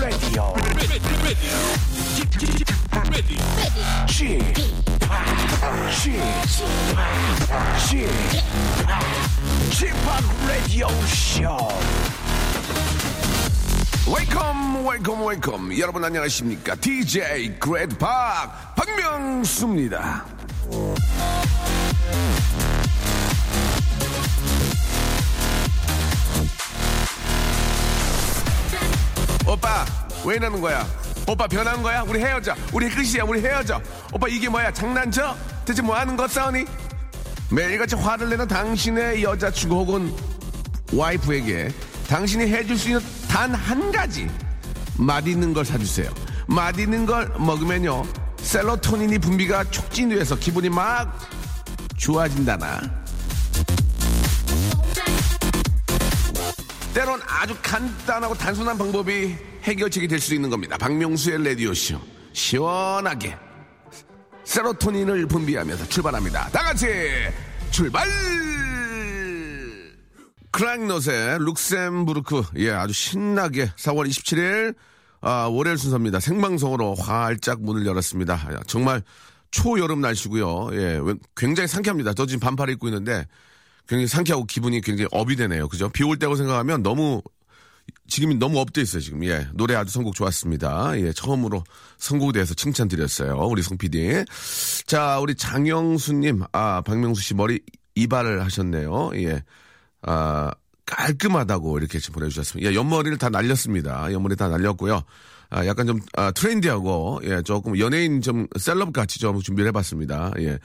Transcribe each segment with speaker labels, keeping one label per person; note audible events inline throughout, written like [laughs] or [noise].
Speaker 1: Radio. Chip, Chip, Chip, Radio Show. Welcome, welcome, welcome. 여러분 안녕하십니까? DJ Great 박 박명수입니다. 왜 이러는 거야? 오빠 변한 거야? 우리 헤어져. 우리 끝이야. 우리 헤어져. 오빠 이게 뭐야? 장난쳐? 대체 뭐 하는 거 싸우니? 매일같이 화를 내는 당신의 여자친구 혹은 와이프에게 당신이 해줄 수 있는 단 한 가지 맛있는 걸 사주세요. 맛있는 걸 먹으면요 셀로토닌이 분비가 촉진돼서 기분이 막 좋아진다나. 때론 아주 간단하고 단순한 방법이 해결책이 될 수 있는 겁니다. 박명수의 라디오쇼. 시원하게 세로토닌을 분비하면서 출발합니다. 다 같이 출발! 크랑노의 룩셈부르크. 예, 아주 신나게 4월 27일 아, 월요일 순서입니다. 생방송으로 활짝 문을 열었습니다. 정말 초여름 날씨고요. 예, 굉장히 상쾌합니다. 저 지금 반팔 입고 있는데 굉장히 상쾌하고 기분이 굉장히 up이 되네요. 그죠? 비 올 때고 생각하면 너무 지금이 너무 up돼 있어요, 지금. 예. 노래 아주 선곡 좋았습니다. 예. 처음으로 선곡에 대해서 칭찬드렸어요. 우리 송 PD. 자, 우리 장영수님, 아, 박명수 씨 머리 이발을 하셨네요. 예. 아, 깔끔하다고 이렇게 지금 보내주셨습니다. 예, 옆머리를 다 날렸습니다. 옆머리 다 날렸고요. 아, 약간 좀, 아, trendy하고, 예, 조금 연예인 좀 셀럽 같이 좀 준비를 해봤습니다. 예.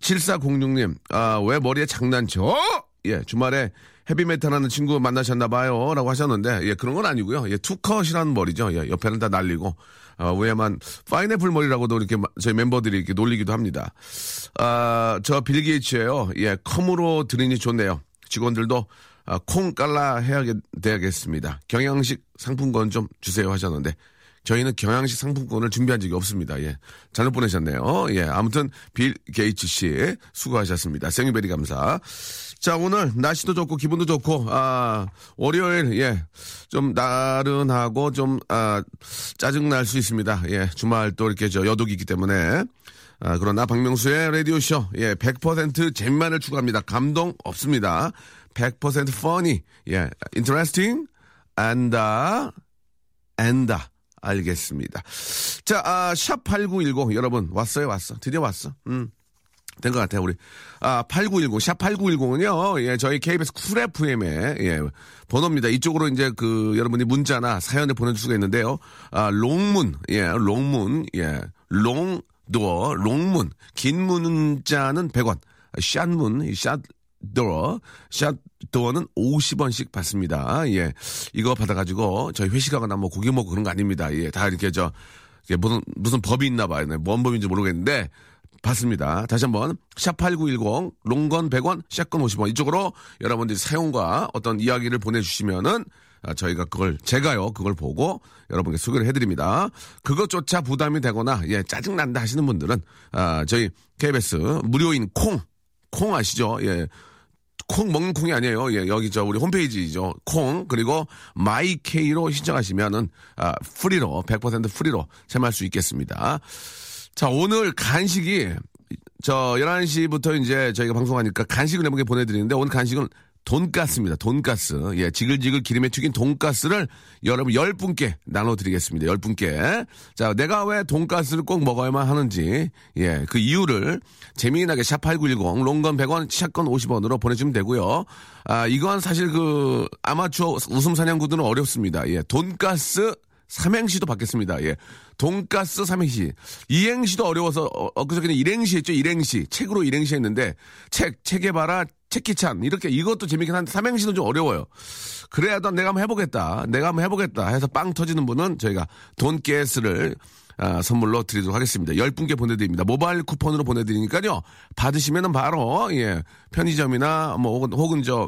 Speaker 1: 7406님, 아, 왜 머리에 장난쳐? 예, 주말에 헤비메탈 하는 친구 만나셨나 봐요. 라고 하셨는데, 예, 그런 건 아니고요. 예, two cut이라는 머리죠. 예, 옆에는 다 날리고, 아, 위에만 파인애플 머리라고도 이렇게 저희 멤버들이 이렇게 놀리기도 합니다. 아, 저 빌 게이츠예요 예, 컴으로 들으니 좋네요. 직원들도 아, 콩 깔라 해야 되겠습니다. 경양식 상품권 좀 주세요 하셨는데, 저희는 경양식 상품권을 준비한 적이 없습니다. 예. 잘못 보내셨네요. 예. 아무튼 빌 게이츠 씨 수고하셨습니다. 생유베리 감사. 자, 오늘 날씨도 좋고 기분도 좋고 아, 월요일 예. 좀 나른하고 좀 아, 짜증 날 수 있습니다. 예. 주말 또 이렇게 저 여독이 있기 때문에 아, 그러나 박명수의 라디오쇼, 예, 100% 재미만을 추구합니다. 감동 없습니다. 100% funny, 예, interesting, and, uh. 알겠습니다. 자, 아, 샵8910. 여러분, 왔어요, 왔어. 드디어 왔어. 음. 된 것 같아요, 우리. 아, 8910. 샵 8910은요, 예, 저희 KBS 쿨 FM의, 예, 번호입니다. 이쪽으로 이제 그, 여러분이 문자나 사연을 보내줄 수가 있는데요. 아, long문, 예, long문, 예, long, door, long문. 긴 문자는 100원. 샷문, 샷, 도어, 샷 도어는 50원씩 받습니다. 예. 이거 받아가지고 저희 회식하거나 뭐 고기 먹고 그런 거 아닙니다. 예. 다 이렇게 저, 무슨, 무슨 법이 있나 봐요. 네, 뭔 법인지 모르겠는데 받습니다. 다시 한번 샵8910 롱건 100원, 샷건 50원 이쪽으로 여러분들이 사용과 어떤 이야기를 보내주시면은 아, 저희가 그걸 제가요 그걸 보고 여러분께 소개를 해드립니다. 그것조차 부담이 되거나 예 짜증 난다 하시는 분들은 아 저희 KBS 무료인 콩 콩 아시죠? 예. 콩 먹는 콩이 아니에요. 예, 여기 저 우리 홈페이지죠. 콩 그리고 마이케이로 신청하시면은 아, free로 100% free로 참여할 수 있겠습니다. 자, 오늘 간식이 저 11시부터 이제 저희가 방송하니까 간식을 여러분께 보내드리는데 오늘 간식은 돈가스입니다. 돈가스. 예, 지글지글 기름에 튀긴 돈가스를 여러분 10분께 나눠드리겠습니다. 10분께. 자, 내가 왜 돈가스를 꼭 먹어야만 하는지, 예, 그 이유를 재미나게 샵8910, 롱건 100원, 샷건 50원으로 보내주면 되고요. 아, 이건 사실 그 아마추어 웃음 사냥구들은 어렵습니다. 예, 돈가스 삼행시도 받겠습니다. 예. 돈가스 삼행시. 이행시도 어려워서, 어, 엊그저께는 일행시 했죠. 일행시. 책으로 일행시 했는데, 책, 책에 봐라, 체키찬 이렇게 이것도 재밌긴 한데 삼행시는 좀 어려워요. 그래야도 내가 한번 해보겠다. 내가 한번 해보겠다 해서 빵 터지는 분은 저희가 돈가스를 아, 선물로 드리도록 하겠습니다. 10분께 보내드립니다. 모바일 쿠폰으로 보내드리니까요. 받으시면은 바로, 예, 편의점이나 뭐 혹은, 혹은 저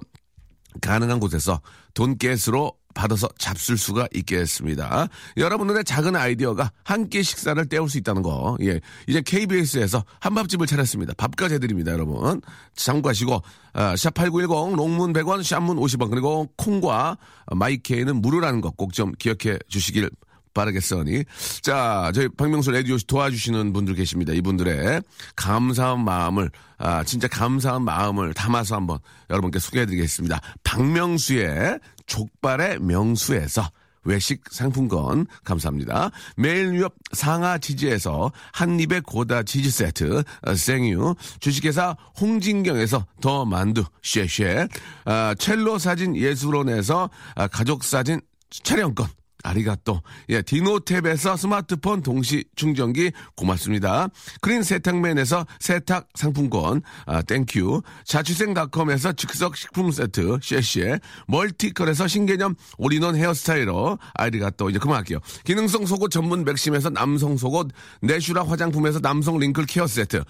Speaker 1: 가능한 곳에서 돈가스로 받아서 잡술 수가 있겠습니다. 여러분들의 작은 아이디어가 한 끼 식사를 때울 수 있다는 거. 예. 이제 KBS에서 한밥집을 차렸습니다. 밥까지 해드립니다, 여러분. 참고하시고, 아, 샵8910, 롱문 100원, 샵문 50원, 그리고 콩과 마이케이는 무료라는 거 꼭 좀 기억해 주시길 바 라겠으니. 자, 저희 박명수 레디오 도와주시는 분들 계십니다. 이분들의 감사한 마음을, 아, 진짜 감사한 마음을 담아서 한번 여러분께 소개해드리겠습니다. 박명수의 족발의 명수에서 외식 상품권 감사합니다. 매일 유업 상하 치즈에서 한입의 고다 치즈 세트 어, thank you 주식회사 홍진경에서 더 만두 谢谢 아, 첼로 사진 예술원에서 아, 가족 사진 촬영권 ありがとう. 예, 디노탭에서 스마트폰 동시 충전기 고맙습니다. 크린 세탁맨에서 세탁 상품권, 아, thank you. 자취생닷컴에서 즉석 식품 세트, 谢谢. 멀티컬에서 신개념 all-in-one hair styler, ありがとう. 이제 그만할게요. 기능성 속옷 전문 맥심에서 남성 속옷, 내슈라 화장품에서 남성 wrinkle care 세트.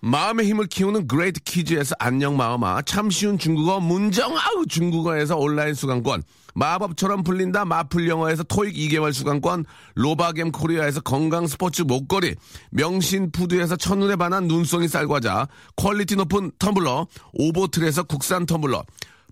Speaker 1: 마음의 힘을 키우는 그레이트 키즈에서 안녕 마음아 참 쉬운 중국어 문정아 중국어에서 온라인 수강권 마법처럼 풀린다. 마풀 영어에서 토익 2개월 수강권. 로바겜 코리아에서 건강 스포츠 목걸이. 명신 푸드에서 첫눈에 반한 눈송이 쌀과자. quality 높은 텀블러. 오보틀에서 국산 텀블러.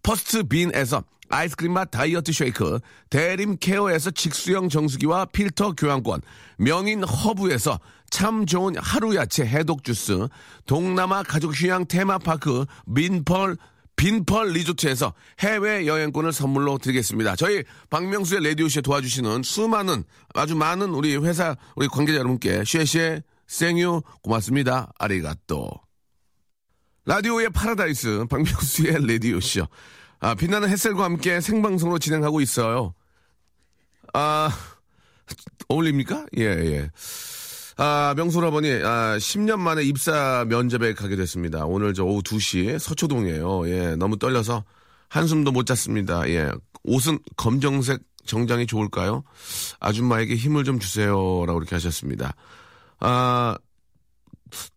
Speaker 1: 퍼스트 빈에서 아이스크림 맛 다이어트 쉐이크, 대림 케어에서 직수형 정수기와 필터 교환권, 명인 허브에서 참 좋은 하루 야채 해독 주스, 동남아 가족 휴양 테마파크. 민펄 빈펄 리조트에서 해외 여행권을 선물로 드리겠습니다. 저희 박명수의 라디오쇼 도와주시는 수많은 아주 많은 우리 회사 우리 관계자 여러분께 谢谢 thank you 고맙습니다. ありがとう. 라디오의 파라다이스 박명수의 라디오쇼. 아, 빛나는 햇살과 함께 생방송으로 진행하고 있어요. 아, 어울립니까? 예, 예. 아, 명소라버니, 아, 10년 만에 입사 면접에 가게 됐습니다. 오늘 저 오후 2시 서초동이에요. 예, 너무 떨려서 한숨도 못 잤습니다. 예. 옷은 검정색 정장이 좋을까요? 아줌마에게 힘을 좀 주세요. 라고 이렇게 하셨습니다. 아,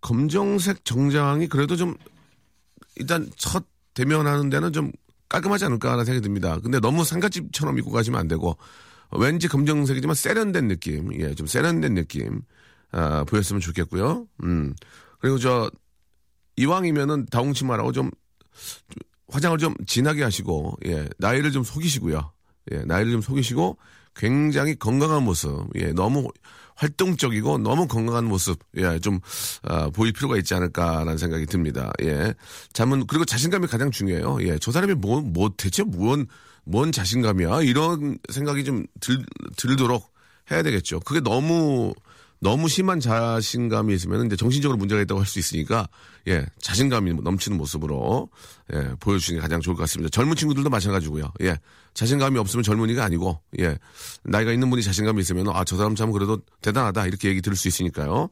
Speaker 1: 검정색 정장이 그래도 좀, 일단 첫 대면하는 데는 좀 깔끔하지 않을까 하는 생각이 듭니다. 근데 너무 상가집처럼 입고 가시면 안 되고 왠지 검정색이지만 세련된 느낌, 예, 좀 세련된 느낌 아, 보였으면 좋겠고요. 음 그리고 저 이왕이면은 다홍치 마라고 좀, 좀 화장을 좀 진하게 하시고 예 나이를 좀 속이시고요. 예 나이를 좀 속이시고 굉장히 건강한 모습, 예 너무 활동적이고 너무 건강한 모습, 예, 좀, 아, 보일 필요가 있지 않을까라는 생각이 듭니다. 예. 잠은, 그리고 자신감이 가장 중요해요. 예. 저 사람이 뭐, 뭐, 대체 뭔, 뭔 자신감이야? 이런 생각이 좀 들, 들도록 해야 되겠죠. 그게 너무, 너무 심한 자신감이 있으면 이제 정신적으로 문제가 있다고 할 수 있으니까 예 자신감이 넘치는 모습으로 예 보여주시는 게 가장 좋을 것 같습니다. 젊은 친구들도 마찬가지고요. 예 자신감이 없으면 젊은이가 아니고 예 나이가 있는 분이 자신감이 있으면 아 저 사람 참 그래도 대단하다 이렇게 얘기 들을 수 있으니까요.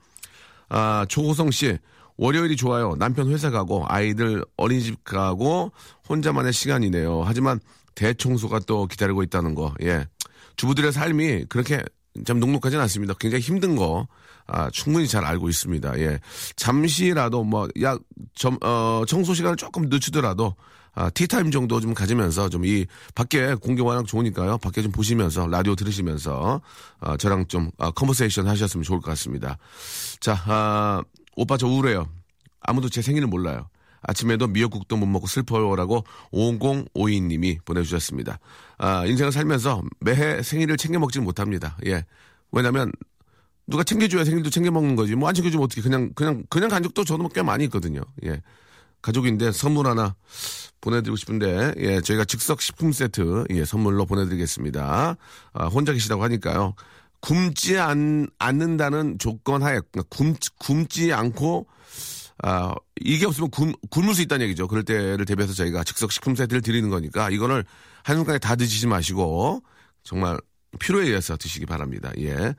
Speaker 1: 아 조호성 씨 월요일이 좋아요. 남편 회사 가고 아이들 어린이집 가고 혼자만의 시간이네요. 하지만 대청소가 또 기다리고 있다는 거. 예 주부들의 삶이 그렇게 참 녹록하진 않습니다. 굉장히 힘든 거, 아, 충분히 잘 알고 있습니다. 예. 잠시라도 뭐, 야, 점, 어, 청소 시간을 조금 늦추더라도, 아, 티타임 정도 좀 가지면서 좀 이, 밖에 공기 워낙 좋으니까요. 밖에 좀 보시면서, 라디오 들으시면서, 아, 저랑 좀, 아, 컨버세이션 하셨으면 좋을 것 같습니다. 자, 아, 오빠 저 우울해요. 아무도 제 생일을 몰라요. 아침에도 미역국도 못 먹고 슬퍼요라고 5052님이 보내주셨습니다. 아, 인생을 살면서 매해 생일을 챙겨 먹지는 못합니다. 예. 왜냐면, 누가 챙겨줘야 생일도 챙겨 먹는 거지. 뭐 안 챙겨주면 어떻게 그냥, 그냥, 그냥 간 적도 저도 꽤 많이 있거든요. 예. 가족인데 선물 하나 보내드리고 싶은데, 예, 저희가 즉석 식품 세트, 예, 선물로 보내드리겠습니다. 아, 혼자 계시다고 하니까요. 굶지 않, 않는다는 조건 하에, 굶, 굶지 않고 아, 이게 없으면 굶, 굶을 수 있다는 얘기죠. 그럴 때를 대비해서 저희가 즉석 식품 세트를 드리는 거니까 이거를 한순간에 다 드시지 마시고 정말 필요에 의해서 드시기 바랍니다. 예.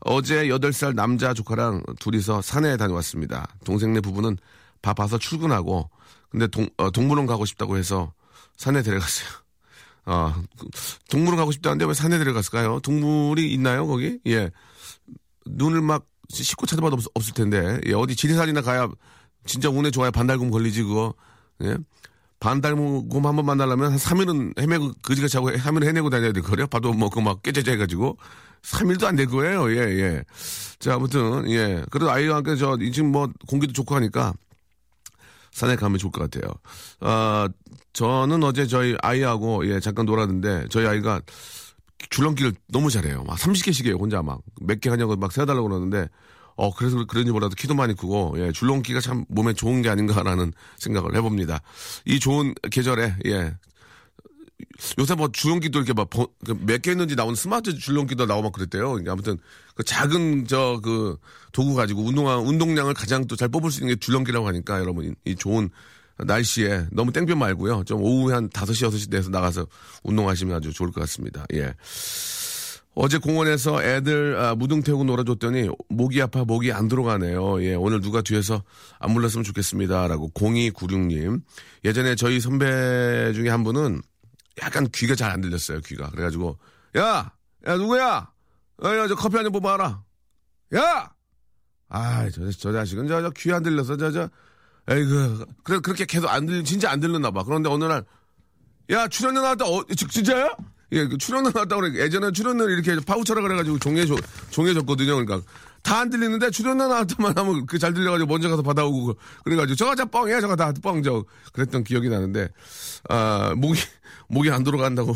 Speaker 1: 어제 8살 남자 조카랑 둘이서 산에 다녀왔습니다. 동생네 부부는 바빠서 출근하고 근데 동, 어, 동물원 가고 싶다고 해서 산에 데려갔어요. 어, 동물원 가고 싶다는데 왜 산에 데려갔을까요? 동물이 있나요, 거기? 예. 눈을 막 씻고 찾아봐도 없, 없을 텐데. 예, 어디 지리산이나 가야 진짜 운에 좋아야 반달곰 걸리지 그거. 예? 반달곰 한 번 만나려면 한 3일은 헤매고, 그지가 자고 3일 해내고 다녀야 될 거래요. 봐도 먹고 막 깨재재 해가지고. 3일도 안 될 거예요. 예, 예. 자, 아무튼, 예. 그래도 아이와 함께 저, 지금 뭐, 공기도 좋고 하니까 산에 가면 좋을 것 같아요. 아, 저는 어제 저희 아이하고, 예, 잠깐 놀았는데, 저희 아이가 줄넘기를 너무 잘해요. 막 30개씩 해요, 혼자 막. 몇 개 하냐고 막 세워달라고 그러는데, 어, 그래서 그런지 몰라도 키도 많이 크고, 예, 줄넘기가 참 몸에 좋은 게 아닌가라는 생각을 해봅니다. 이 좋은 계절에, 예. 요새 뭐 줄넘기도 이렇게 막 몇 개 있는지 나오는 스마트 줄넘기도 나오고 막 그랬대요. 그러니까 아무튼 그 작은 저 그 도구 가지고 운동화, 운동량을 가장 또 잘 뽑을 수 있는 게 줄넘기라고 하니까 여러분 이, 이 좋은 날씨에 너무 땡볕 말고요. 좀 오후에 한 5시, 6시 돼서 나가서 운동하시면 아주 좋을 것 같습니다. 예. 어제 공원에서 애들 아, 무등 태우고 놀아줬더니 목이 아파 목이 안 들어가네요. 예, 오늘 누가 뒤에서 안 불렀으면 좋겠습니다라고 0296님. 예전에 저희 선배 중에 한 분은 약간 귀가 잘 안 들렸어요. 귀가 그래 가지고 야, 야 누구야? 야, 야, 저 커피 한 잔 뽑아라. 야, 아, 저, 저 자식은 저, 저 귀 안 들려서 저, 저, 에이그, 그래 그렇게 계속 안 들, 진짜 안 들렸나 봐. 그런데 어느 날, 야 출연료 나왔다. 어, 진짜야? 예, 그 출연료 나왔다고 그래. 예전에 출연료를 이렇게 파우처라 그래가지고 종해 줘, 종해 줬거든요. 그러니까. 다 안 들리는데 출연료 나왔다만 하면 그 잘 들려가지고 먼저 가서 받아오고 그래가지고 저거 다 뻥이야 저거 다 뻥 저 그랬던 기억이 나는데 아 목이 목이 안 돌아간다고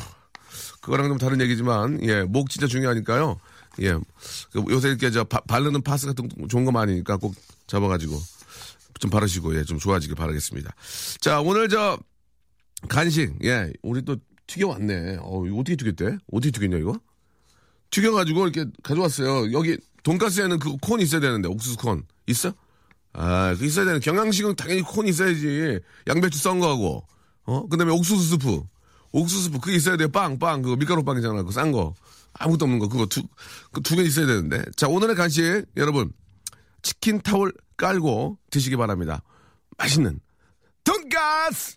Speaker 1: 그거랑 좀 다른 얘기지만 예 목 진짜 중요하니까요 예그 요새 이렇게 저 바, 바르는 파스 같은 거 좋은 거 많으니까 꼭 잡아가지고 좀 바르시고 예 좀 좋아지길 바라겠습니다 자 오늘 저 간식 예 우리 또 튀겨왔네. 어, 이거 어떻게 튀겼대? 어떻게 튀겼냐, 이거? 튀겨가지고 이렇게 가져왔어요. 여기 돈가스에는 그 콘 있어야 되는데, 옥수수 콘. 있어? 아, 그 있어야 되는. 경양식은 당연히 콘 있어야지. 양배추 썬 거하고. 어? 그 다음에 옥수수 스프. 옥수수 스프. 그게 있어야 돼. 빵, 빵. 그거 밀가루 빵이잖아. 그거 싼 거. 아무것도 없는 거. 그거 두, 그 두 개 있어야 되는데. 자, 오늘의 간식. 여러분. 치킨 타월 깔고 드시기 바랍니다. 맛있는 돈가스!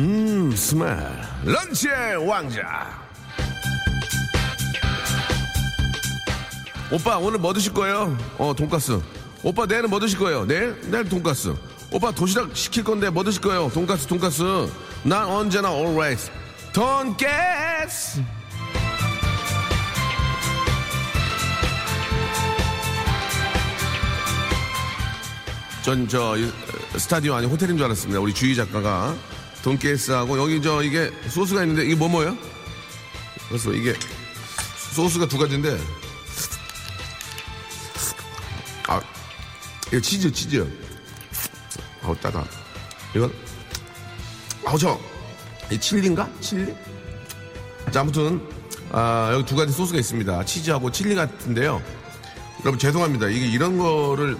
Speaker 1: 음, 스멜. 런치의 왕자. 오빠, 오늘 뭐 드실 거예요? 어, 돈가스. 오빠, 내일은 뭐 드실 거예요? 내일? 내일 돈가스. 오빠, 도시락 시킬 건데 뭐 드실 거예요? 돈가스, 돈가스. 난 언제나 always. 돈가스! 전 저 스타디오 아니 호텔인 줄 알았습니다. 우리 주희 작가가 돈가스하고 여기 저 이게 소스가 있는데 이게 뭐 뭐예요? 그래서 이게 소스가 두 가지인데 아 이거 치즈 치즈 아우 따가 이건 아우 저이 칠리인가 칠리? 자 아무튼 아 여기 두 가지 소스가 있습니다. 치즈하고 칠리 같은데요. 여러분 죄송합니다. 이게 이런 거를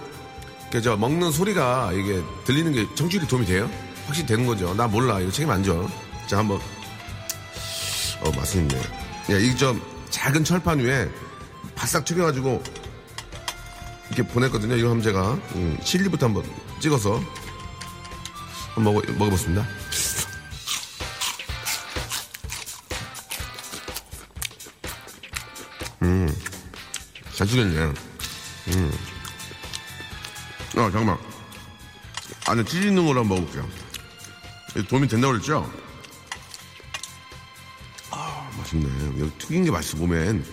Speaker 1: 먹는 소리가 이게 들리는 게 정치율이 도움이 돼요? 확실히 되는 거죠. 나 몰라. 이거 책임 안 져. 자, 한번. 어, 맛있네. 야, 이 좀 작은 철판 위에 바싹 튀겨가지고 이렇게 보냈거든요. 이거 한번 제가 음, 칠리부터 한번 찍어서 한번 먹어, 먹어보겠습니다. 음, 잘 튀겼네. 음. 아, 잠깐만. 안에 치즈 있는 걸로 한번 먹어볼게요. 도움이 된다고 그랬죠? 아, 맛있네. 여기 튀긴 게 맛있어, 몸엔.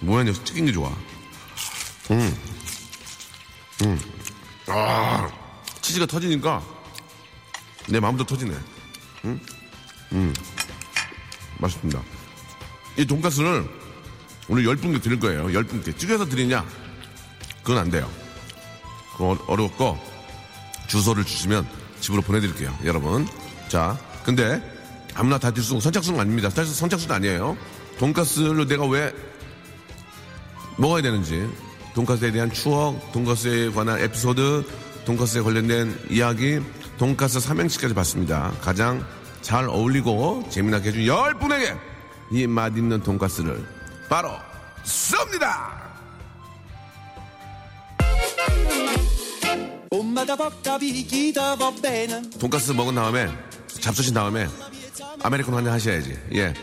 Speaker 1: 몸엔 여기 튀긴 게 좋아. 음. 음. 아, 치즈가 터지니까 내 마음도 터지네. 음? 음. 맛있습니다. 이 돈가스를 오늘 열 분께 드릴 거예요. 열 분께. 찌개서 드리냐? 그건 안 돼요. 그건 어- 어려웠고, 주소를 주시면 집으로 보내드릴게요. 여러분. 자, 근데 아무나 다 들 수, 선착순 아닙니다. 사실 선착순 아니에요. 돈가스를 내가 왜 먹어야 되는지 돈가스에 대한 추억, 돈가스에 관한 에피소드, 돈가스에 관련된 이야기, 돈가스 삼행시까지 봤습니다. 가장 잘 어울리고 재미나게 해준 열 분에게 이 맛있는 돈가스를 바로 쏩니다! 돈가스 먹은 다음에 잡수신 다음에 아메리카노 한 잔 하셔야지. 예.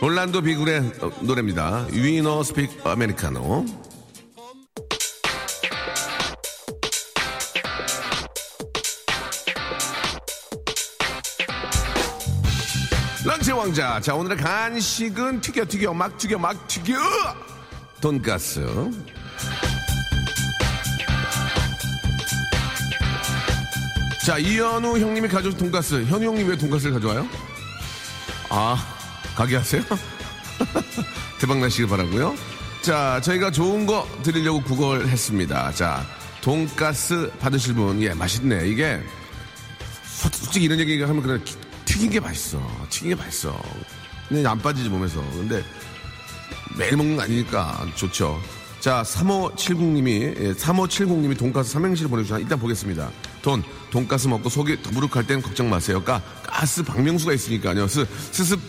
Speaker 1: 올란도 비굴의 어, 노래입니다. 위너 스픽 아메리카노. 런치 왕자. 자, 오늘의 간식은 튀겨, 튀겨, 막 튀겨, 막 튀겨! 돈가스. 자, 이현우 형님이 가져온 돈가스. 현우 형님 왜 돈가스를 가져와요? 아, 가게 하세요? [laughs] 대박 나시길 바라고요 자, 저희가 좋은 거 드리려고 구걸 했습니다. 자, 돈가스 받으실 분, 예, 맛있네. 이게, 솔- 솔직히 이런 얘기 하면 그냥 기- 튀긴 게 맛있어. 튀긴 게 맛있어. 그냥 안 빠지지 몸에서. 근데 매일 먹는 거 아니니까 좋죠. 자, 3570님이, 예, 3570님이 돈가스 삼행시를 보내주셨나? 일단 보겠습니다. 돈, 돈가스 먹고 속이 더부룩할 땐 걱정 마세요. 가, 가스 박명수가 있으니까요. 스, 스습,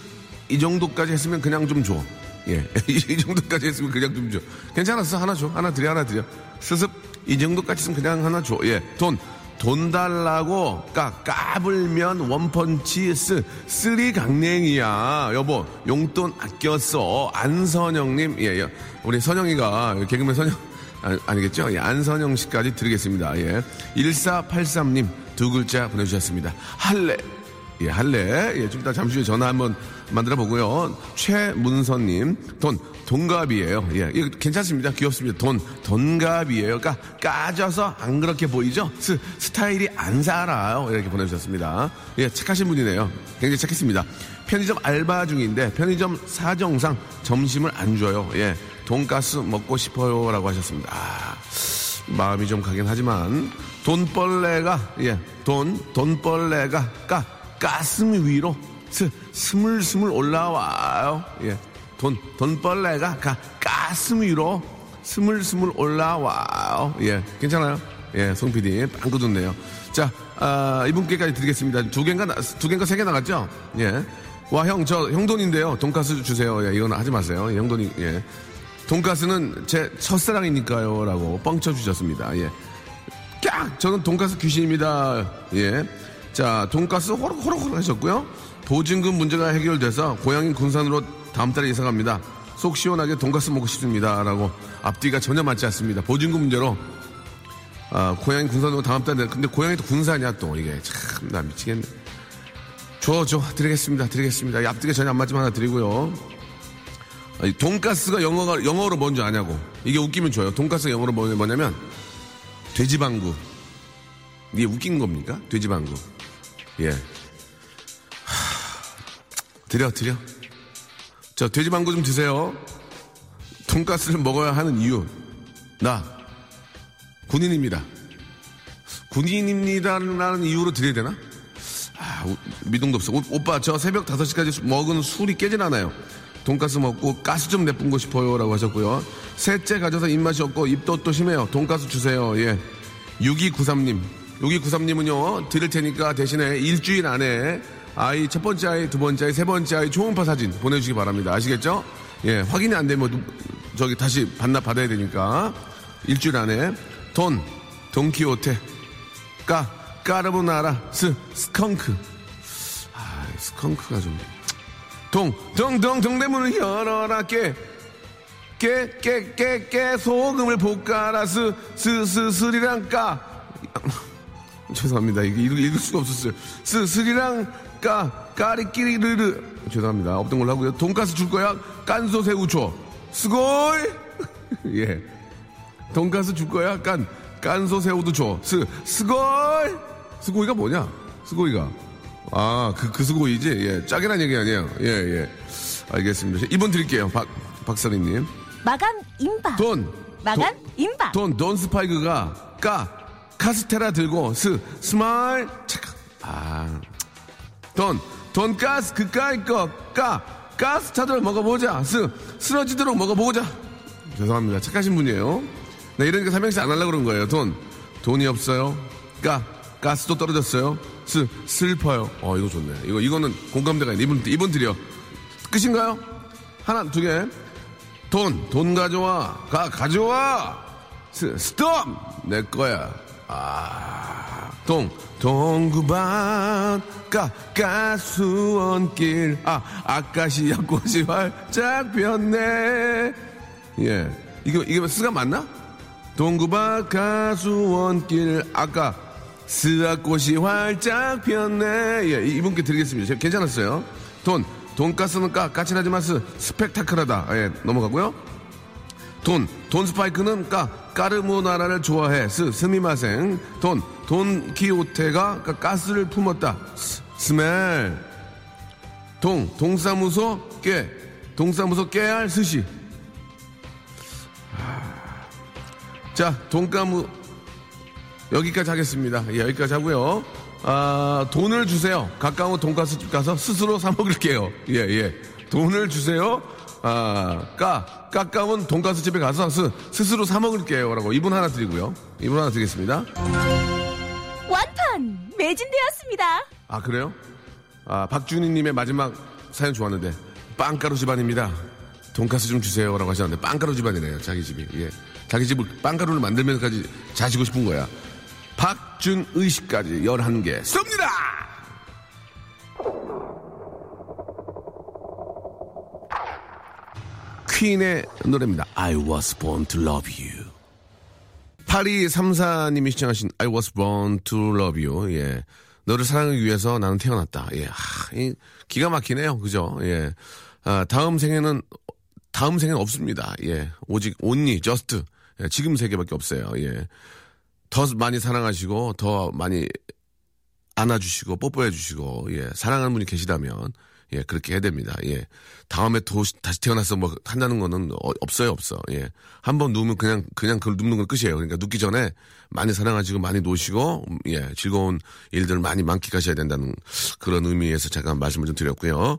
Speaker 1: 이 정도까지 했으면 그냥 좀 줘. 예, [laughs] 이 정도까지 했으면 그냥 좀 줘. 괜찮았어. 하나 줘. 하나 드려, 하나 드려. 스습, 이 정도까지 했으면 그냥 하나 줘. 예, 돈. 돈 달라고 까 까불면 one punch 쓰 three 강냉이야 여보 용돈 아꼈어 안선영님 예, 예. 우리 선영이가 개그맨 선영 아, 아니겠죠 예, 안선영 씨까지 드리겠습니다 예 1483님 두 글자 보내주셨습니다 할래 예, 할래. 예, 좀 이따 잠시 후에 전화 한번 만들어 보고요. 최문선님, 돈, 돈갑이에요. 예, 이거 괜찮습니다. 귀엽습니다. 돈, 돈갑이에요. 까, 까져서 안 그렇게 보이죠? 스, 스타일이 안 살아요. 이렇게 보내주셨습니다. 예, 착하신 분이네요. 굉장히 착했습니다. 편의점 알바 중인데, 편의점 사정상 점심을 안 줘요. 예, 돈가스 먹고 싶어요. 라고 하셨습니다. 아. 마음이 좀 가긴 하지만 돈벌레가 예 돈 돈벌레가 까 가슴 위로 스 스물스물 올라와요. 예 돈 돈벌레가 가 가슴 위로 스물스물 올라와요. 예 괜찮아요? 예 송 PD 빵꾸 좋네요. 자 아, 이분께까지 드리겠습니다. 두 개인가 나- 두 개인가 세 개 나갔죠? 예 와 형 저 형돈인데요. 돈가스 주세요. 예 이건 하지 마세요. 예, 형돈이 예 돈가스는 제 첫사랑이니까요. 라고 뻥쳐 주셨습니다. 예. 깍! 저는 돈가스 귀신입니다. 예. 자, 돈가스 호록호록 하셨고요. 보증금 문제가 해결돼서 고향인 군산으로 다음 달에 이사 갑니다. 속 시원하게 돈가스 먹고 싶습니다. 라고 앞뒤가 전혀 맞지 않습니다. 보증금 문제로 아, 고향인 군산으로 다음 달에 근데 고향이 또 군산이야 또 이게 참 나 미치겠네. 줘, 줘. 드리겠습니다. 드리겠습니다. 이 앞뒤가 전혀 안 맞지만 하나 드리고요. 돈가스가 영어가, 영어로 뭔지 아냐고. 이게 웃기면 줘요. 돈가스가 영어로 뭐- 뭐냐면, 돼지방구. 이게 웃긴 겁니까? 돼지방구. 예. 하, 드려, 드려. 자, 돼지방구 좀 드세요. 돈가스를 먹어야 하는 이유. 나, 군인입니다. 군인입니다라는 이유로 드려야 되나? 아, 우- 미동도 없어. 오, 오빠, 저 새벽 5시까지 먹은 술이 깨진 않아요. 돈가스 먹고 가스 좀 내뿜고 싶어요. 라고 하셨고요. 셋째 가져서 입맛이 없고 입덧도 심해요. 돈가스 주세요. 예. 6293님. 6293님은요, 드릴 테니까 대신에 일주일 안에 아이 첫 번째 아이, 두 번째 아이, 세 번째 아이 초음파 사진 보내주시기 바랍니다. 아시겠죠? 예, 확인이 안 되면 누- 저기 다시 반납 받아야 되니까 일주일 안에 돈, 돈키호테, 까, 까르보나라, 스, 스컹크. 아, 스컹크가 좀. 동, 동, 동, 동대문을 열어라, 깨. 깨, 깨, 깨, 깨, 소금을 볶아라, 스, 스, 스, 스리랑 까. [laughs] 죄송합니다. 이게 읽을, 수가 없었어요. 스, 스리랑 까, 까리끼리르르. 죄송합니다. 없던 걸로 하고요. 돈가스 줄 거야? 깐소 새우 줘. すごい! [laughs] 예. 돈가스 줄 거야? 깐, 깐소 새우도 줘. 스, すごい! すごい가 뭐냐? すごい가. 아, 그, 그 すごい지? 예. 짝이란 얘기 아니에요. 예, 예. 알겠습니다. 이분 드릴게요. 박, 박사리님.
Speaker 2: 마감 임박.
Speaker 1: 돈.
Speaker 2: 마감
Speaker 1: 돈,
Speaker 2: 임박.
Speaker 1: 돈, 돈 스파이크가 까, 카스테라 들고 스, 스마일, 착. 아. 돈, 돈 가스 그까이 거, 까, 가스 타도록 먹어보자. 스, 쓰러지도록 먹어보자. 죄송합니다. 착하신 분이에요. 나 이러니까 삼행시 안 하려고 그런 거예요. 돈. 돈이 없어요. 가. 가스도 떨어졌어요. 슬, 슬퍼요. 어, 이거 좋네. 이거, 이거는 공감대가 있네. 이분, 이분 드려. 끝인가요? 하나, 두 개. 돈, 돈 가져와. 가, 가져와! 스, 스톱! 내 거야. 아, 동, 동구반, 가, 가수원길. 아, 아까시야 꽃이 활짝 피었네. 예. 이게, 이게 스가 맞나? 동구밖 과수원길, 아까, 스아꽃이 활짝 피었네. 예, 이분께 드리겠습니다. 제가 괜찮았어요. 돈, 돈가스는 까, 까칠하지 마스, 스펙타클하다. 예, 넘어가고요. 돈, 돈 스파이크는 까, 까르보나라를 좋아해. 스, すみません. 돈, 돈 키호테가 까, 가스를 품었다. 스, smell. 동, 동사무소 깨. 동사무소 깨알 스시. 아. 자, 돈가무, 여기까지 하겠습니다. 예, 여기까지 하고요. 아, 돈을 주세요. 가까운 돈가스 집 가서 스스로 사 먹을게요. 예, 예. 돈을 주세요. 아, 까, 가까운 돈가스 집에 가서 스, 스스로 사 먹을게요. 라고 이분 하나 드리고요. 이분 하나 드리겠습니다.
Speaker 2: 완판 매진되었습니다.
Speaker 1: 아, 그래요? 아, 박준희님의 마지막 사연 좋았는데, 빵가루 집안입니다. 돈가스 좀 주세요. 라고 하셨는데, 빵가루 집안이래요. 자기 집이. 예. 자기 집을 빵가루를 만들면서까지 자시고 싶은 거야. 박준의 씨까지 11개 쏩니다! 퀸의 노래입니다. I was born to love you. 8234님이 시청하신 I was born to love you. 예. 너를 사랑하기 위해서 나는 태어났다. 예. 하, 이, 기가 막히네요. 그죠? 예. 아, 다음 생에는, 다음 생에는 없습니다. 예. 오직 only, just. 예, 지금 세계밖에 없어요. 예. 더 많이 사랑하시고, 더 많이 안아주시고, 뽀뽀해주시고, 예. 사랑하는 분이 계시다면, 예, 그렇게 해야 됩니다. 예. 다음에 도, 다시 태어나서 뭐 한다는 거는 어, 없어요, 없어. 예. 한 번 누우면 그냥, 그냥 그걸 눕는 건 끝이에요. 그러니까 눕기 전에 많이 사랑하시고 많이 노시고, 음, 예, 즐거운 일들을 많이 만끽하셔야 된다는 그런 의미에서 잠깐 말씀을 좀 드렸고요.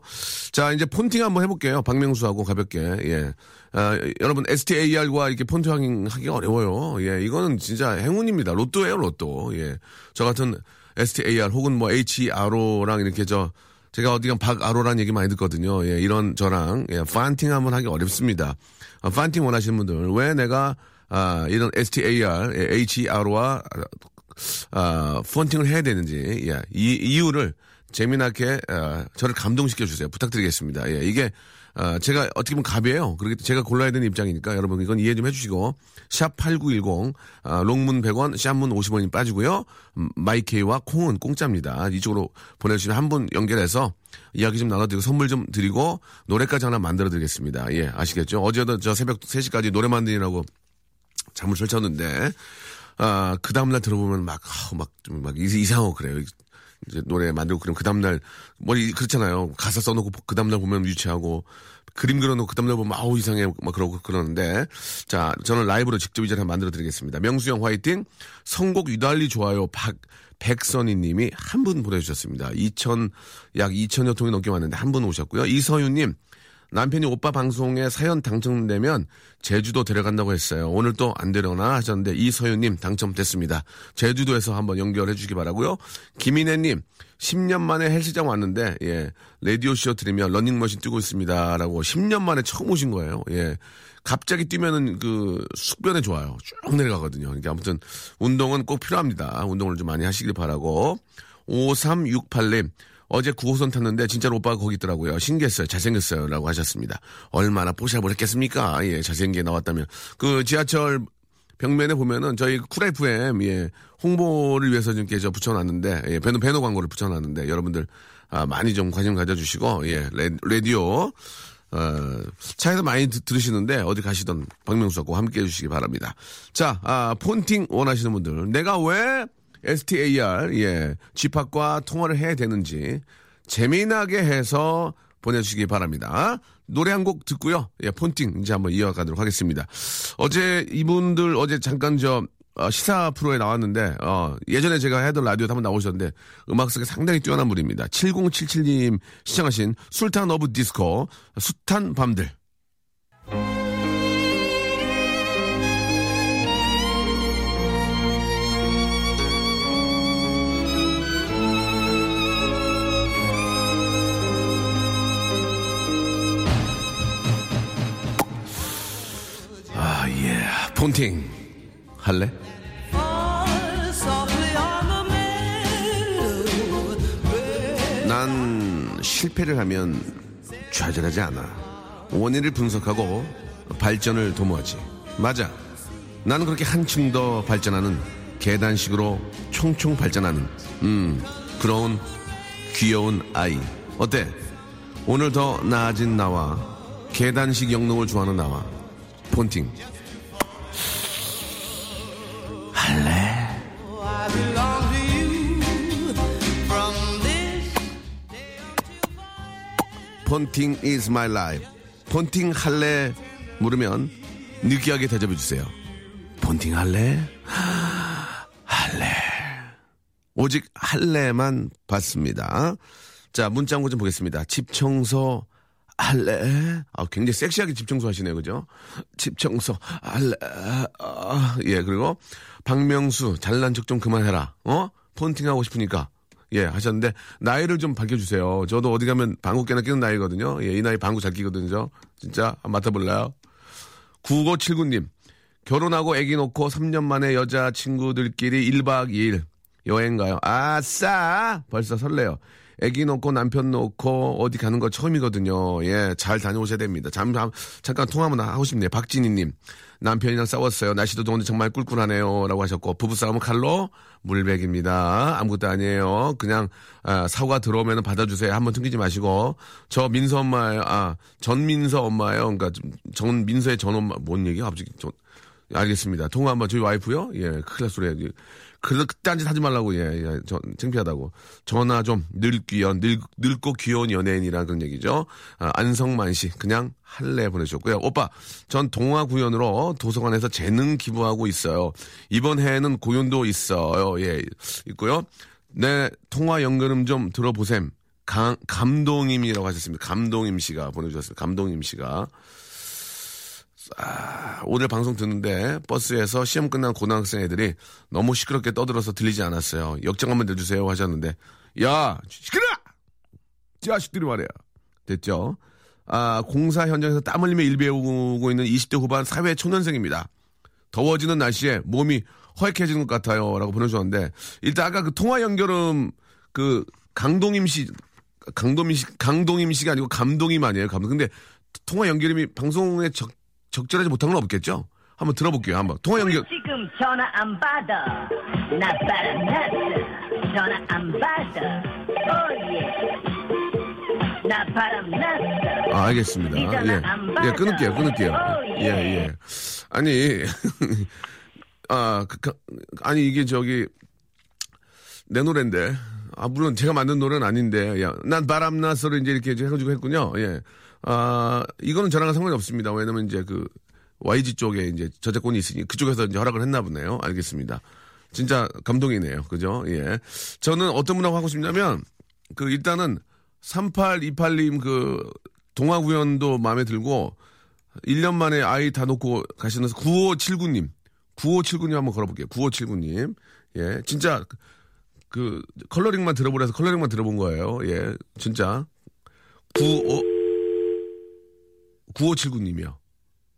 Speaker 1: 자, 이제 폰팅 한번 해볼게요. 박명수하고 가볍게, 예. 아, 여러분, STAR과 이렇게 폰팅 하기가 어려워요. 예, 이거는 진짜 행운입니다. 로또예요, 로또. 예. 저 같은 STAR 혹은 뭐 HRO랑 이렇게 저, 제가 어디가 박아로라는 얘기 많이 듣거든요. 예, 이런 저랑 예, 판팅 한번 하기 어렵습니다. 어, 판팅 원하시는 분들 왜 내가 아, 이런 STAR, 예, HR와 아, 펀팅을 해야 되는지 예, 이 이유를 재미나게 아, 저를 감동시켜 주세요. 부탁드리겠습니다. 예, 이게 아, 제가 어떻게 보면 갑이에요. 그렇기 제가 골라야 되는 입장이니까 여러분 이건 이해 좀 해주시고 샵 8910 아, 롱문 100원 샵문 50원이 빠지고요. 음, 마이케이와 콩은 공짜입니다. 이쪽으로 보내주시면 한 분 연결해서 이야기 좀 나눠드리고 선물 좀 드리고 노래까지 하나 만들어 드리겠습니다. 예 아시겠죠? 어제도 저 새벽 3시까지 노래 만드느라고 잠을 설쳤는데 아, 그 다음날 들어보면 막, 아우, 막, 좀, 막, 이상하고 그래요. 이제 노래 만들고 그럼 그 다음날, 뭐, 이- 그렇잖아요. 가사 써놓고 그 다음날 보면 유치하고, 그림 그려놓고 그 다음날 보면 아우, 이상해. 막 그러고 그러는데, 자, 저는 라이브로 직접 이 자리에 만들어 드리겠습니다. 명수형 화이팅, 선곡 유달리 좋아요. 박, 백선희 님이 한 분 보내주셨습니다. 2천, 약 2천여 통이 넘게 왔는데 한 분 오셨고요. 이서윤 님, 남편이 오빠 방송에 사연 당첨되면 제주도 데려간다고 했어요. 오늘 또안 데려나 하셨는데 이서윤님 당첨됐습니다. 제주도에서 한번 연결해 주기 바라고요. 김인혜님 10년 만에 헬스장 왔는데 예 라디오 쇼 들으며 러닝머신 뛰고 있습니다라고 10년 만에 처음 오신 거예요. 예 갑자기 뛰면은 그 숙변에 좋아요. 쭉 내려가거든요. 그러니까 아무튼 운동은 꼭 필요합니다. 운동을 좀 많이 하시길 바라고 5368님 어제 9호선 탔는데 진짜로 오빠가 거기 있더라고요. 신기했어요. 잘생겼어요. 라고 하셨습니다. 얼마나 포샵을 했겠습니까? 예, 잘생기게 나왔다면. 그 지하철 벽면에 보면은 저희 쿨 FM, 예, 홍보를 위해서 좀 이렇게 저 붙여놨는데, 예, 배너, 배너 광고를 붙여놨는데, 여러분들, 아, 많이 좀 관심 가져주시고, 예, 레, 라디오, 어, 차에서 많이 드- 들으시는데, 어디 가시던 박명수하고 함께 해주시기 바랍니다. 자, 아, 폰팅 원하시는 분들, 내가 왜 스타, 예, 지팍과 통화를 해야 되는지 재미나게 해서 보내주시기 바랍니다. 노래 한 곡 듣고요. 예, 폰팅 이제 한번 이어가도록 하겠습니다. 어제 이분들 어제 잠깐 저 어, 시사 프로에 나왔는데 어, 예전에 제가 하던 라디오에 한번 나오셨는데 음악성이 상당히 뛰어난 분입니다. 7077님 신청하신 술탄 오브 디스코 숱한 밤들. 폰팅 할래? 난 실패를 하면 좌절하지 않아. 원인을 분석하고 발전을 도모하지. 맞아. 나는 그렇게 한층 더 발전하는 계단식으로 총총 발전하는 음 그런 귀여운 아이. 어때? 오늘 더 나아진 나와 계단식 영농을 좋아하는 나와 폰팅 폰팅 is my life. 폰팅 할래? 물으면 느끼하게 대접해 주세요. 폰팅 할래? [gasps] 할래. 오직 할래만 받습니다. 자, 문자 한번 좀 보겠습니다. 집 청소 할래? 아, 굉장히 섹시하게 집 청소 하시네요. 그죠? 집 청소 할래? 아, 예, 그리고 박명수 잘난 척 좀 그만해라. 어? 폰팅 하고 싶으니까. 예, 하셨는데, 나이를 좀 밝혀주세요. 저도 어디 가면 방구 깨나 끼는 나이거든요. 예, 이 나이 방구 잘 끼거든요. 진짜, 맡아볼래요? 9579님, 결혼하고 아기 놓고 3년 만에 여자 친구들끼리 1박 2일 여행 가요. 아싸! 벌써 설레요. 아기 놓고 남편 놓고 어디 가는 거 처음이거든요. 예, 잘 다녀오셔야 됩니다. 잠, 잠, 잠깐 통화 한번 하고 싶네요. 박진희님. 남편이랑 싸웠어요. 날씨도 더운데 정말 꿀꿀하네요. 라고 하셨고, 부부싸움은 칼로 물백입니다. 아무것도 아니에요. 그냥, 아, 사과 들어오면 받아주세요. 한번 튕기지 마시고. 저 민서 엄마예요. 아, 전민서 엄마예요. 그러니까 좀 전민서의 전 엄마, 뭔 얘기야? 갑자기. 저, 알겠습니다. 통화 한번 저희 와이프요? 예, 큰일 날 소리야. 그딴 짓 하지 말라고, 예, 예, 저, 창피하다고. 전화 좀 늙귀연, 늙, 늙고 귀여운 연예인이라는 그런 얘기죠. 아, 안성만 씨, 그냥 할래 보내주셨고요. 오빠, 전 동화 구연으로 도서관에서 재능 기부하고 있어요. 이번 해에는 고연도 있어요. 예, 있고요. 네, 통화 연결음 좀 들어보셈. 감, 감동임이라고 하셨습니다. 감동임 씨가 보내주셨습니다. 감동임 씨가. 아, 오늘 방송 듣는데 버스에서 시험 끝난 고등학생 애들이 너무 시끄럽게 떠들어서 들리지 않았어요. 역정 한번 내주세요 하셨는데 야 시끄러! 자식들이 말이야. 됐죠? 아 공사 현장에서 땀 흘리며 일 배우고 있는 20대 후반 사회 초년생입니다. 더워지는 날씨에 몸이 허약해지는 것 같아요. 라고 보내주셨는데 일단 아까 그 통화 연결음 그 강동임 씨 강동임 씨 강동임 씨가 아니고 감동임 아니에요. 감동. 근데 통화 연결음이 방송에 적 적절하지 못한 건 없겠죠? 한번 들어볼게요. 한번 통화 연결.
Speaker 2: 지금 전화 안 받아 나 바람 났어 전화 안 받아 오예 나 바람 났어
Speaker 1: 아, 알겠습니다. 예,
Speaker 2: 안
Speaker 1: 예. 끊을게요, 끊을게요.
Speaker 2: 어,
Speaker 1: 예,
Speaker 2: 예.
Speaker 1: 예. 아니, [laughs] 아, 그, 그, 아니 이게 저기 내 노래인데. 아, 물론 제가 만든 노래는 아닌데, 야, 난 바람 나서를 이제 이렇게 해가지고 했군요. 예. 아, 이거는 저랑은 상관이 없습니다. 왜냐면 이제 그 YG 쪽에 이제 저작권이 있으니 그쪽에서 이제 허락을 했나 보네요. 알겠습니다. 진짜 감동이네요. 그죠? 예. 저는 어떤 분하고 하고 싶냐면, 그 일단은 3828님 그 동화구연도 마음에 들고 1년 만에 아이 다 놓고 가시는 9579님. 9579님 한번 걸어볼게요. 9579님. 예. 진짜 그 컬러링만 들어보래서 컬러링만 들어본 거예요. 예. 진짜. 95 9579님이요.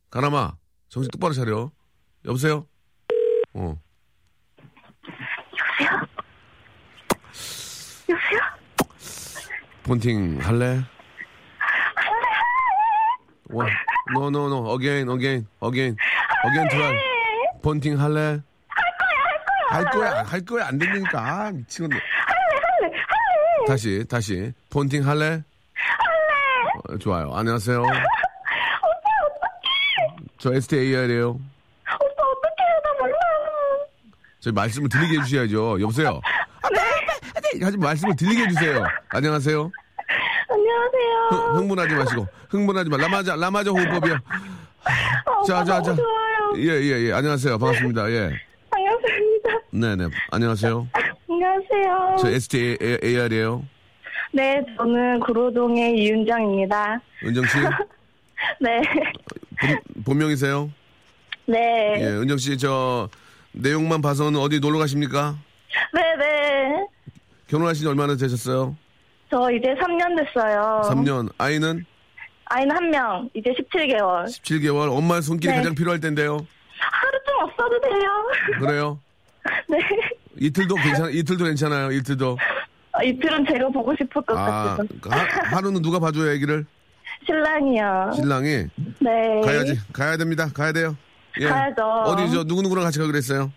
Speaker 1: 가람아, 정신 똑바로 차려. 여보세요? 어.
Speaker 3: 여보세요?
Speaker 1: 폰팅 할래? 와, no, no, no, again, again, again, again try. 폰팅 할래? 할 거야, 할 거야, 안 된다니까. 아, 미치겠네. 할래, 할래, 할래. 다시, 다시. 폰팅 할래? 할래. 어, 좋아요. 안녕하세요. 저 STAR이에요.
Speaker 3: 오빠 어떡해요 나 몰라
Speaker 1: 저희 말씀을 들리게 해주셔야죠. 여보세요? 아, 빨리, 빨리, 하지 말씀을 들리게 해주세요. 안녕하세요.
Speaker 3: 안녕하세요
Speaker 1: 흥, 흥분하지 마시고 흥분하지 마. 라마자 라마자 호흡법이요.
Speaker 3: 아,
Speaker 1: 자, 자, 자.
Speaker 3: 좋아요
Speaker 1: 예, 예, 예. 안녕하세요. 반갑습니다. 예.
Speaker 3: 반갑습니다
Speaker 1: 네, 네. 안녕하세요.
Speaker 3: 안녕하세요
Speaker 1: 저 STAR이에요.
Speaker 3: 네 저는 구로동의 이윤정입니다
Speaker 1: 은정 씨. [laughs]
Speaker 3: 네
Speaker 1: 본, 본명이세요?
Speaker 3: 네.
Speaker 1: 예, 은정 씨, 저, 내용만 봐서는 어디 놀러 가십니까?
Speaker 3: 네네.
Speaker 1: 결혼하신 지 얼마나 되셨어요?
Speaker 3: 저 이제 3년 됐어요.
Speaker 1: 3년. 아이는
Speaker 3: 아이는 한 명, 이제 17개월.
Speaker 1: 17개월. 엄마의 손길이
Speaker 3: 네.
Speaker 1: 가장 필요할 텐데요.
Speaker 3: 하루 없어도 돼요.
Speaker 1: 그래요? [laughs]
Speaker 3: 네.
Speaker 1: 이틀도 괜찮아, 이틀도 괜찮아요, 이틀도.
Speaker 3: 어, 이틀은 제가 보고 싶을 것
Speaker 1: 아,
Speaker 3: 같아서.
Speaker 1: 하, 하루는 누가 봐줘요, 애기를?
Speaker 3: 신랑이요.
Speaker 1: 신랑이?
Speaker 3: 네.
Speaker 1: 가야지, 가야 됩니다, 가야 돼요. 예.
Speaker 3: 가야죠.
Speaker 1: 어디, 저, 누구누구랑 같이 가기로 했어요?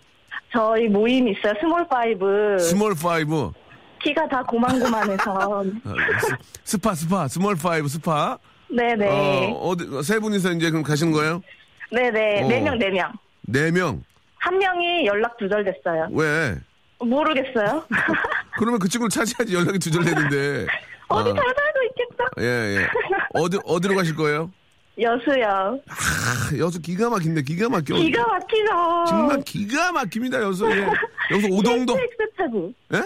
Speaker 3: 저희 모임 있어요.
Speaker 1: small five. small five.
Speaker 3: 키가 다 고만고만해서.
Speaker 1: 어, [laughs] 스- 스파, 스파, small five, 스파.
Speaker 3: 네네.
Speaker 1: 어, 어디, 세 분이서 이제 그럼 가시는 거예요?
Speaker 3: 네네.
Speaker 1: 어.
Speaker 3: 네 명, 네 명.
Speaker 1: 네 명.
Speaker 3: 한 명이 연락 두절됐어요.
Speaker 1: 왜?
Speaker 3: 모르겠어요.
Speaker 1: 그러면 그 친구를 찾아야지 연락이 두절되는데. [laughs]
Speaker 3: 어디
Speaker 1: 아,
Speaker 3: 잘 살고 있겠죠?
Speaker 1: 예, 예. 어디, 어디로 가실 거예요?
Speaker 3: 여수요.
Speaker 1: 아, 여수 기가 막힌데, 기가 막혀.
Speaker 3: 기가 막히죠.
Speaker 1: 정말 기가 막힙니다, 여수. 예. 여수 오동도.
Speaker 3: KTX 타고.
Speaker 1: 예?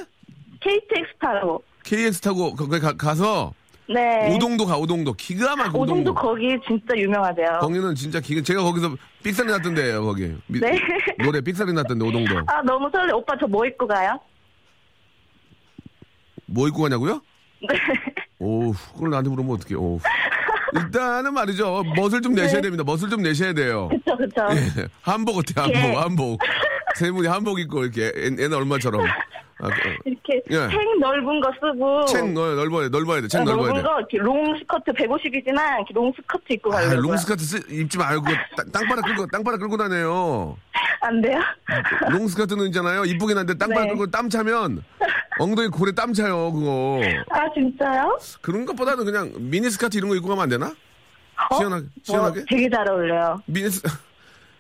Speaker 3: KTX 타고.
Speaker 1: KX 타고 거기 가, 가서
Speaker 3: 네.
Speaker 1: 오동도 가, 오동도. 기가 막혀,
Speaker 3: 오동도
Speaker 1: 오동도.
Speaker 3: 거기 진짜 유명하대요.
Speaker 1: 거기는 진짜 기가, 제가 거기서 삑살이 났던데요, 거기. 미-
Speaker 3: 네.
Speaker 1: 노래 삑살이 났던데, 오동도.
Speaker 3: 아, 너무 설레. 오빠 저 뭐 입고 가요?
Speaker 1: 뭐 입고 가냐고요?
Speaker 3: 네.
Speaker 1: 오, 그걸 나한테 물으면 어떡해, 오. 일단은 말이죠. 멋을 좀 내셔야 됩니다. 멋을 좀 내셔야 돼요.
Speaker 3: 그쵸, 그쵸.
Speaker 1: 예. 한복 어때, 한복,
Speaker 3: 예.
Speaker 1: 한복. 세 분이 한복 입고, 이렇게, 애- 애는 얼마처럼. 아, 그,
Speaker 3: 이렇게
Speaker 1: 예.
Speaker 3: 챙 넓은 거 쓰고.
Speaker 1: 챙 넓- 넓어야 돼, 넓어야 돼, 챙
Speaker 3: 네,
Speaker 1: 넓어야 돼.
Speaker 3: 거, 이렇게 롱 스커트 150이지만 이렇게 롱 스커트 입고
Speaker 1: 아,
Speaker 3: 가려고요.
Speaker 1: 롱스커트 쓰- 입지 말고, 땅- 땅바닥 끌고, 땅바닥 끌고 다녀요.
Speaker 3: 안 돼요?
Speaker 1: 롱 스커트는 있잖아요. 이쁘긴 한데 땅바닥
Speaker 3: 네.
Speaker 1: 끌고 땀 차면, 엉덩이 골에 땀 차요, 그거.
Speaker 3: 아, 진짜요?
Speaker 1: 그런 것보다는 그냥 미니스커트 이런 거 입고 가면 안 되나?
Speaker 3: 어?
Speaker 1: 시원하게, 시원하게?
Speaker 3: 뭐, 되게 잘 어울려요.
Speaker 1: 미니스,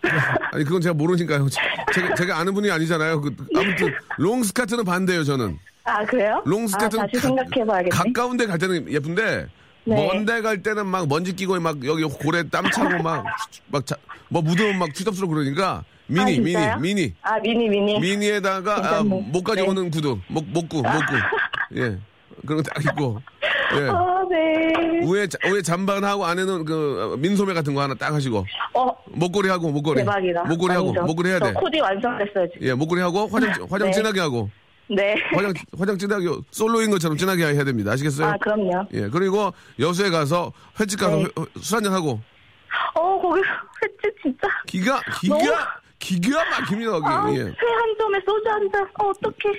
Speaker 1: [laughs] 아니, 그건 제가 모르니까요. 제가, 제가 아는 분이 아니잖아요. 그, 아무튼, 롱스커트는 반대예요, 저는.
Speaker 3: 아, 그래요?
Speaker 1: 롱스커트는
Speaker 3: 아, 다시 생각해봐야겠네.
Speaker 1: 가까운 데 갈 때는 예쁜데,
Speaker 3: 네.
Speaker 1: 먼데 갈 때는 막 먼지 끼고 막 여기 고래 땀 차고 막, [laughs] 막, 자, 뭐 묻으면 막 추잡스럽고 그러니까, 미니,
Speaker 3: 아,
Speaker 1: 미니? 미니.
Speaker 3: 아, 미니, 미니.
Speaker 1: 미니에다가 아. 목까지
Speaker 3: 네.
Speaker 1: 오는 구두, 목, 목구, 목구. [laughs] 예. 그런 거딱 입고. 예.
Speaker 3: 아, 네.
Speaker 1: 위에, 자- 위에 잠반하고 안에는 그 어, 민소매 같은 거 하나 딱 하시고.
Speaker 3: 어,
Speaker 1: 목걸이 하고, 목걸이.
Speaker 3: 대박이다.
Speaker 1: 목걸이 하고. 목걸이 해야
Speaker 3: 저
Speaker 1: 돼.
Speaker 3: 코디 완성됐어요, 지금.
Speaker 1: 예, 목걸이 하고 화장, [laughs] 화장
Speaker 3: 네.
Speaker 1: 진하게 하고.
Speaker 3: 네.
Speaker 1: 화장, 화장 진하게, 솔로인 것처럼 진하게 해야 됩니다. 아시겠어요?
Speaker 3: 아, 그럼요.
Speaker 1: 예, 그리고 여수에 가서 횟집 가서
Speaker 3: 네.
Speaker 1: 회- 어, 술 한잔 하고.
Speaker 3: 어, 거기 횟집 진짜.
Speaker 1: 기가, 기가,
Speaker 3: 너무-
Speaker 1: 기가 막힙니다, 거기.
Speaker 3: 아,
Speaker 1: 예.
Speaker 3: 회한 점에 소주 한 잔. 어, 어떡해.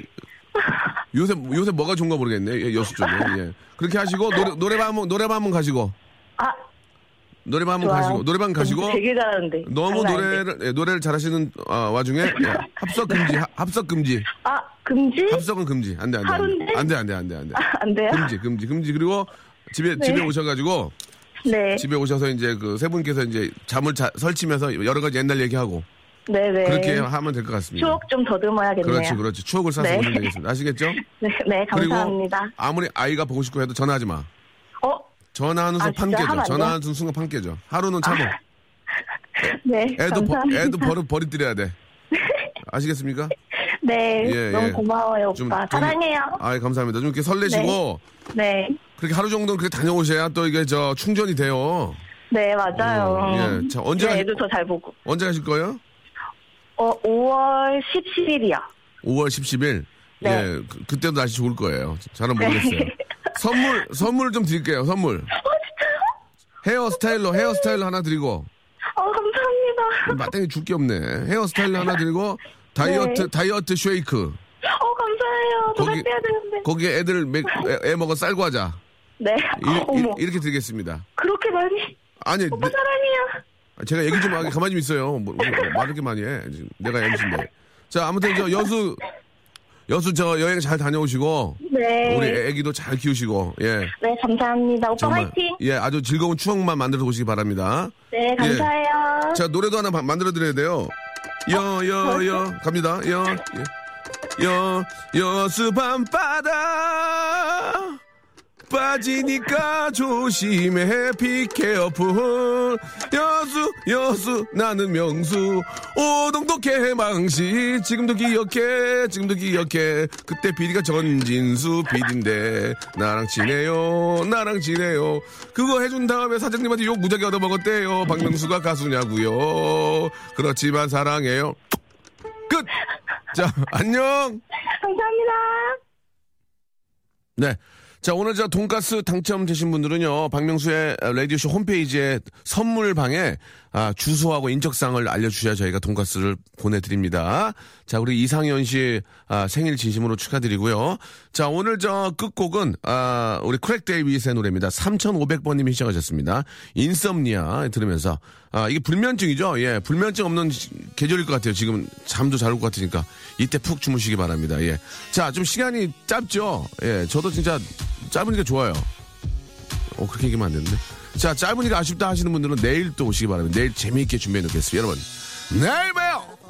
Speaker 1: 요새, 요새 뭐가 좋은가 모르겠네, 예, 여수 쪽에. 예. 그렇게 하시고, 노래, 노래방 한 번, 노래방 한 번 가시고.
Speaker 3: 아,
Speaker 1: 노래방 한번. 가시고, 노래방 가시고.
Speaker 3: 되게 잘하는데.
Speaker 1: 너무. 노래를, 예, 노래를 잘하시는 아, 와중에 예, [laughs] 합석 금지, 하- 합석 금지.
Speaker 3: 아, 금지?
Speaker 1: 합석은 금지. 안 돼, 안 돼.
Speaker 3: 하루인데?
Speaker 1: 안 돼, 안 돼, 안 돼, 안 돼.
Speaker 3: 아, 안 돼요?
Speaker 1: 금지, 금지, 금지. 그리고 집에,
Speaker 3: 네.
Speaker 1: 집에 오셔가지고,
Speaker 3: 네.
Speaker 1: 집에 오셔서 이제 그 세 분께서 이제 잠을 자, 설치면서 여러 가지 옛날 얘기하고,
Speaker 3: 네네.
Speaker 1: 그렇게 하면 될 것 같습니다.
Speaker 3: 추억 좀 더듬어야겠네요.
Speaker 1: 그렇지, 그렇지. 추억을 쌓아서
Speaker 3: 네.
Speaker 1: 오시면 되겠습니다. 아시겠죠? [laughs]
Speaker 3: 네, 네, 감사합니다.
Speaker 1: 그리고 아무리 아이가 보고 싶고 해도 전화하지 마.
Speaker 3: 어,
Speaker 1: 전화하는 순간
Speaker 3: 아,
Speaker 1: 판 깨져. 전화하는 순간 판 깨져. 하루는 참어. [laughs]
Speaker 3: 네,
Speaker 1: 애도, 버. 애도 버릇, [laughs] 버릇 들여야 돼. 아시겠습니까?
Speaker 3: 네,
Speaker 1: 예,
Speaker 3: 너무
Speaker 1: 예.
Speaker 3: 고마워요,
Speaker 1: 좀
Speaker 3: 오빠.
Speaker 1: 좀-
Speaker 3: 사랑해요.
Speaker 1: 아, 감사합니다. 좀 이렇게 설레시고,
Speaker 3: 네,
Speaker 1: 그렇게 하루 정도는 그렇게 다녀오셔야 또 이게 저 충전이 돼요.
Speaker 3: 네, 맞아요.
Speaker 1: 음, 예. 자, 언제
Speaker 3: 네,
Speaker 1: 가실-
Speaker 3: 애도 더 잘 보고.
Speaker 1: 언제 가실 거예요?
Speaker 3: 어, 5월 17일이요.
Speaker 1: 5월 10, 10일.
Speaker 3: 네.
Speaker 1: 예, 그, 때도 날씨 좋을 거예요. 잘은 모르겠어요. [laughs] 선물, 선물 좀 드릴게요, 선물. 헤어 스타일러, 헤어 스타일러 하나 드리고,
Speaker 3: 어, 감사합니다.
Speaker 1: 마땅히 줄게 없네. 헤어 스타일러 하나 드리고, 다이어트,
Speaker 3: 네.
Speaker 1: 다이어트 쉐이크.
Speaker 3: 어, 감사해요.
Speaker 1: 거기-
Speaker 3: 빼야 되는데.
Speaker 1: 거기에 애들 맥- 애, 애 먹어 쌀과자.
Speaker 3: 네.
Speaker 1: 이,
Speaker 3: 어머,
Speaker 1: 렇게 드리겠습니다.
Speaker 3: 그렇게 많이.
Speaker 1: 아니,
Speaker 3: 오빠
Speaker 1: 네-
Speaker 3: 사랑해요.
Speaker 1: 제가 얘기 좀 하게 가만히 좀 있어요. 뭐, 뭐, 말을 게 많이 해. 지금 내가 MC인데. 자, 아무튼 저 여수 여수 저 여행 잘 다녀오시고
Speaker 3: 네.
Speaker 1: 우리 애기도 잘 키우시고 예.
Speaker 3: 네, 감사합니다. 오빠
Speaker 1: 정말
Speaker 3: 화이팅.
Speaker 1: 예, 아주 즐거운 추억만 만들어 오시기 바랍니다.
Speaker 3: 네, 감사해요.
Speaker 1: 자, 노래도 하나 만들어 드려야 돼요. 여, 여, 여, 갑니다. 여, 여, 여, 여수 밤바다. 빠지니까 조심해. 비케어풀 여수 여수 나는 명수. 오동도 개망시. 지금도 기억해 지금도 기억해. 그때 비리가 전진수 비린데 나랑 지내요 나랑 지내요. 그거 해준 다음에 사장님한테 욕 무지하게 얻어먹었대요. 박명수가 가수냐고요. 그렇지만 사랑해요. 끝. 자 안녕.
Speaker 3: 감사합니다.
Speaker 1: 네. 자, 오늘 저 돈가스 당첨되신 분들은요, 박명수의 라디오쇼 홈페이지에 선물방에 아, 주소하고 인적사항을 알려주셔야 저희가 돈가스를 보내드립니다. 자, 우리 이상현 씨 아, 생일 진심으로 축하드리고요. 자, 오늘 저 끝곡은 아, 우리 크레이그 데이비드의 노래입니다. 3500번님이 신청하셨습니다. Insomnia 들으면서 아, 이게 불면증이죠? 예, 불면증 없는 시- 계절일 것 같아요. 지금 잠도 잘 올 것 같으니까 이때 푹 주무시기 바랍니다. 예. 자, 좀 시간이 짧죠? 예, 저도 진짜 짧으니까 좋아요. 어, 그렇게 얘기하면 안 되는데. 자, 짧으니까 아쉽다 하시는 분들은 내일 또 오시기 바랍니다. 내일 재미있게 준비해 놓겠습니다. 여러분, 내일 봬요!